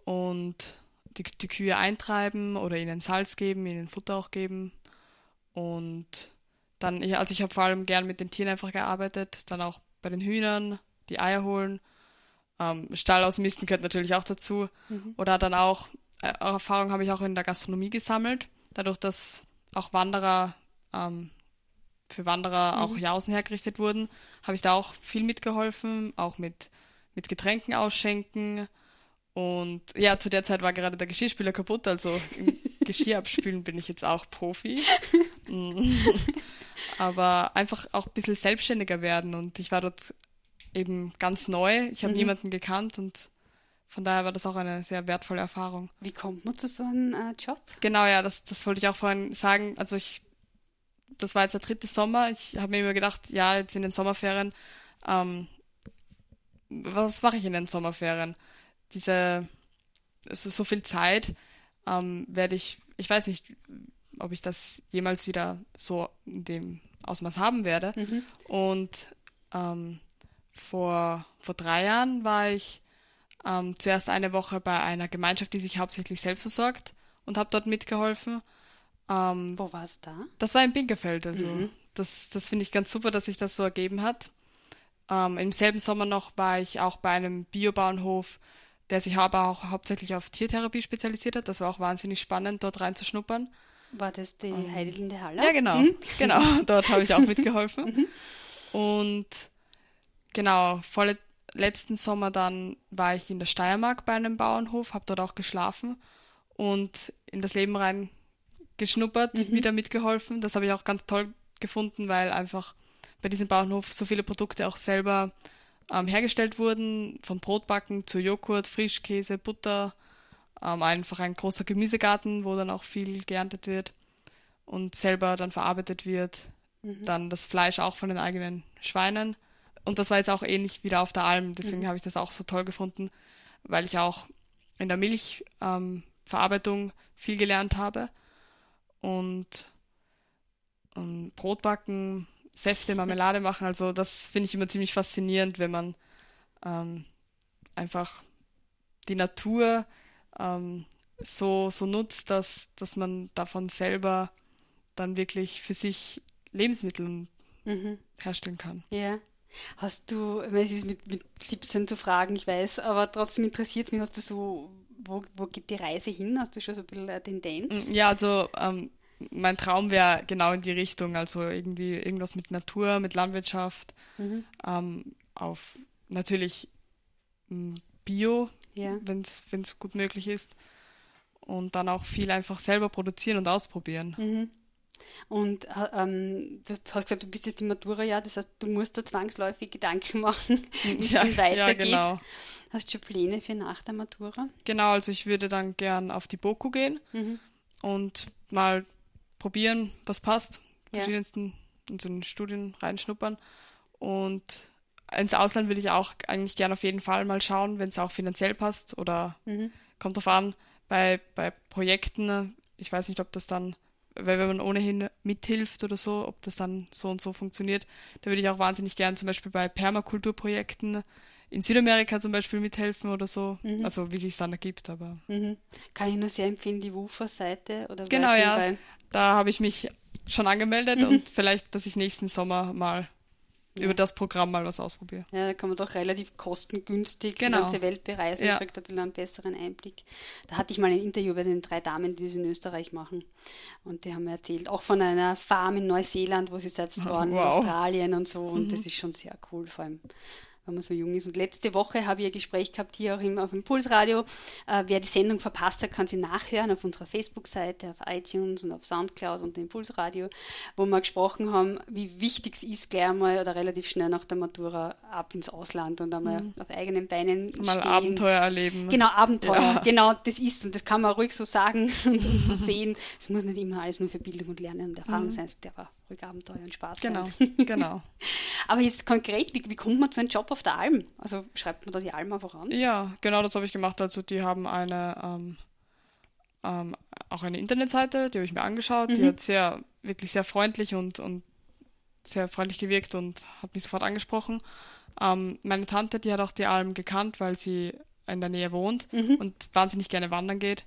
und die, die Kühe eintreiben oder ihnen Salz geben, ihnen Futter auch geben. Und dann, also ich habe vor allem gern mit den Tieren einfach gearbeitet, dann auch bei den Hühnern, die Eier holen ähm, Stall ausmisten gehört natürlich auch dazu. Mhm. Oder dann auch, äh, Erfahrung habe ich auch in der Gastronomie gesammelt, dadurch, dass auch Wanderer, ähm, für Wanderer mhm. auch Jausen hergerichtet wurden, habe ich da auch viel mitgeholfen, auch mit, mit Getränken ausschenken. Und ja, zu der Zeit war gerade der Geschirrspüler kaputt, also im (laughs) Geschirr abspülen bin ich jetzt auch Profi. (laughs) Mm. (laughs) Aber einfach auch ein bisschen selbstständiger werden und ich war dort eben ganz neu. Ich habe mhm. niemanden gekannt und von daher war das auch eine sehr wertvolle Erfahrung. Wie kommt man zu so einem äh, Job? Genau, ja, das, das wollte ich auch vorhin sagen. Also ich, das war jetzt der dritte Sommer. Ich habe mir immer gedacht, ja, jetzt in den Sommerferien, ähm, was mache ich in den Sommerferien? Diese, es ist so viel Zeit, ähm, werde ich, ich weiß nicht, ob ich das jemals wieder so in dem Ausmaß haben werde. Mhm. Und ähm, vor, vor drei Jahren war ich ähm, zuerst eine Woche bei einer Gemeinschaft, die sich hauptsächlich selbst versorgt und habe dort mitgeholfen. Ähm, Wo war es da? Das war in Binkerfeld. Also mhm. das, das finde ich ganz super, dass sich das so ergeben hat. Ähm, Im selben Sommer noch war ich auch bei einem Biobauernhof, der sich aber auch hauptsächlich auf Tiertherapie spezialisiert hat. Das war auch wahnsinnig spannend, dort reinzuschnuppern. War das die um, Heidelinde Halle? Ja, genau. Mhm. Genau, (laughs) dort habe ich auch mitgeholfen. Mhm. Und Genau, voll letzten Sommer dann war ich in der Steiermark bei einem Bauernhof, habe dort auch geschlafen und in das Leben rein geschnuppert, mhm. wieder mitgeholfen. Das habe ich auch ganz toll gefunden, weil einfach bei diesem Bauernhof so viele Produkte auch selber ähm, hergestellt wurden, von Brotbacken zu Joghurt, Frischkäse, Butter, ähm, einfach ein großer Gemüsegarten, wo dann auch viel geerntet wird und selber dann verarbeitet wird. Mhm. Dann das Fleisch auch von den eigenen Schweinen und das war jetzt auch ähnlich wieder auf der Alm, deswegen mhm. habe ich das auch so toll gefunden, weil ich auch in der Milchverarbeitung ähm, viel gelernt habe und ähm, Brot backen, Säfte, Marmelade machen, also das finde ich immer ziemlich faszinierend, wenn man ähm, einfach die Natur ähm, so, so nutzt, dass, dass man davon selber dann wirklich für sich Lebensmittel mhm. herstellen kann. Ja. Hast du, es ist mit, mit 17 zu fragen, ich weiß, aber trotzdem interessiert es mich, hast du so, wo, wo geht die Reise hin? Hast du schon so ein bisschen eine Tendenz? Mm, ja, also ähm, mein Traum wäre genau in die Richtung, also irgendwie irgendwas mit Natur, mit Landwirtschaft, mhm. ähm, auf natürlich mm, Bio, ja. wenn es gut möglich ist. Und dann auch viel einfach selber produzieren und ausprobieren. Mhm. Und äh, ähm, du hast gesagt, du bist jetzt im Matura-Jahr, das heißt, du musst da zwangsläufig Gedanken machen, (laughs) wie ja, es weitergeht. Ja, genau. Hast du schon Pläne für nach der Matura? Genau, also ich würde dann gern auf die BOKU gehen mhm. und mal probieren, was passt, ja. verschiedensten in so einen Studien reinschnuppern. Und ins Ausland würde ich auch eigentlich gern auf jeden Fall mal schauen, wenn es auch finanziell passt oder mhm. kommt drauf an, bei, bei Projekten, ich weiß nicht, ob das dann weil wenn man ohnehin mithilft oder so, ob das dann so und so funktioniert, da würde ich auch wahnsinnig gern zum Beispiel bei Permakulturprojekten in Südamerika zum Beispiel mithelfen oder so, mhm. also wie sich dann ergibt, aber. Mhm. Kann ich nur sehr empfehlen, die WUFA-Seite oder Genau, ja. Da habe ich mich schon angemeldet mhm. und vielleicht, dass ich nächsten Sommer mal ja. über das Programm mal was ausprobieren. Ja, da kann man doch relativ kostengünstig genau. die ganze Welt bereisen ja. und kriegt ein bisschen einen besseren Einblick. Da hatte ich mal ein Interview bei den drei Damen, die das in Österreich machen. Und die haben mir erzählt, auch von einer Farm in Neuseeland, wo sie selbst waren, wow. in Australien und so. Und mhm. das ist schon sehr cool, vor allem wenn man so jung ist. Und letzte Woche habe ich ein Gespräch gehabt hier auch im, auf dem Pulsradio. Äh, wer die Sendung verpasst hat, kann sie nachhören auf unserer Facebook-Seite, auf iTunes und auf Soundcloud und dem Pulsradio, wo wir gesprochen haben, wie wichtig es ist, gleich einmal oder relativ schnell nach der Matura ab ins Ausland und einmal mhm. auf eigenen Beinen Mal stehen. Abenteuer erleben. Genau, Abenteuer. Ja. Genau, das ist und das kann man ruhig so sagen (laughs) und, und so sehen. Es muss nicht immer alles nur für Bildung und Lernen und Erfahrung mhm. sein, der war ruhig Abenteuer und Spaß Genau, sein. (laughs) genau. Aber jetzt konkret, wie, wie kommt man zu einem Job auf der Alm? Also schreibt man da die Alm einfach an? Ja, genau das habe ich gemacht. Also die haben eine ähm, ähm, auch eine Internetseite, die habe ich mir angeschaut. Mhm. Die hat sehr, wirklich sehr freundlich und, und sehr freundlich gewirkt und hat mich sofort angesprochen. Ähm, meine Tante, die hat auch die Alm gekannt, weil sie in der Nähe wohnt mhm. und wahnsinnig gerne wandern geht.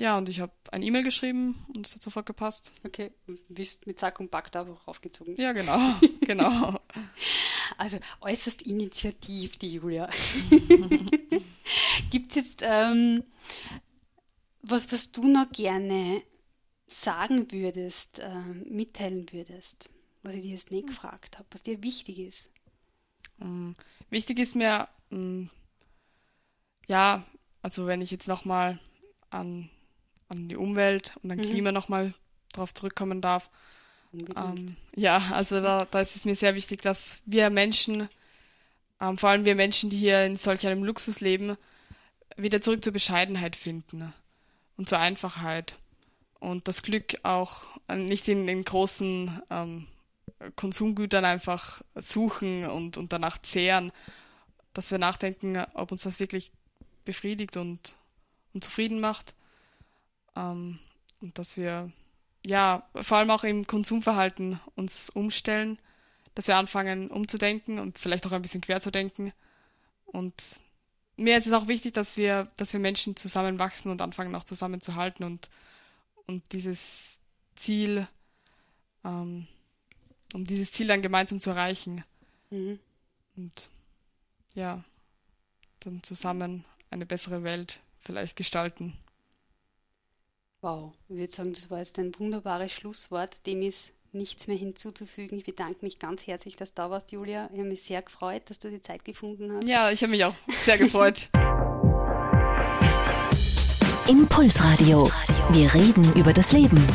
Ja, und ich habe ein E-Mail geschrieben und es hat sofort gepasst. Okay, bist mit Sack und Back da auch aufgezogen. Ja, genau, (laughs) genau. Also äußerst initiativ, die Julia. (laughs) Gibt es jetzt ähm, was, was du noch gerne sagen würdest, äh, mitteilen würdest, was ich dir jetzt nicht gefragt habe, was dir wichtig ist? Ähm, wichtig ist mir, ähm, ja, also wenn ich jetzt nochmal an, an die Umwelt und an mhm. Klima nochmal drauf zurückkommen darf. Ähm, ja, also da, da ist es mir sehr wichtig, dass wir Menschen, ähm, vor allem wir Menschen, die hier in solch einem Luxus leben, wieder zurück zur Bescheidenheit finden und zur Einfachheit. Und das Glück auch nicht in den großen ähm, Konsumgütern einfach suchen und, und danach zehren, dass wir nachdenken, ob uns das wirklich befriedigt und, und zufrieden macht. Ähm, und dass wir ja vor allem auch im Konsumverhalten uns umstellen, dass wir anfangen umzudenken und vielleicht auch ein bisschen quer zu denken. Und mir ist es auch wichtig, dass wir, dass wir Menschen zusammenwachsen und anfangen auch zusammenzuhalten und, und dieses Ziel, ähm, um dieses Ziel dann gemeinsam zu erreichen. Mhm. Und ja, dann zusammen eine bessere Welt vielleicht gestalten. Wow, ich würde sagen, das war jetzt ein wunderbares Schlusswort. Dem ist nichts mehr hinzuzufügen. Ich bedanke mich ganz herzlich, dass du da warst, Julia. Ich habe mich sehr gefreut, dass du die Zeit gefunden hast. Ja, ich habe mich auch sehr gefreut. (laughs) Impulsradio. Wir reden über das Leben.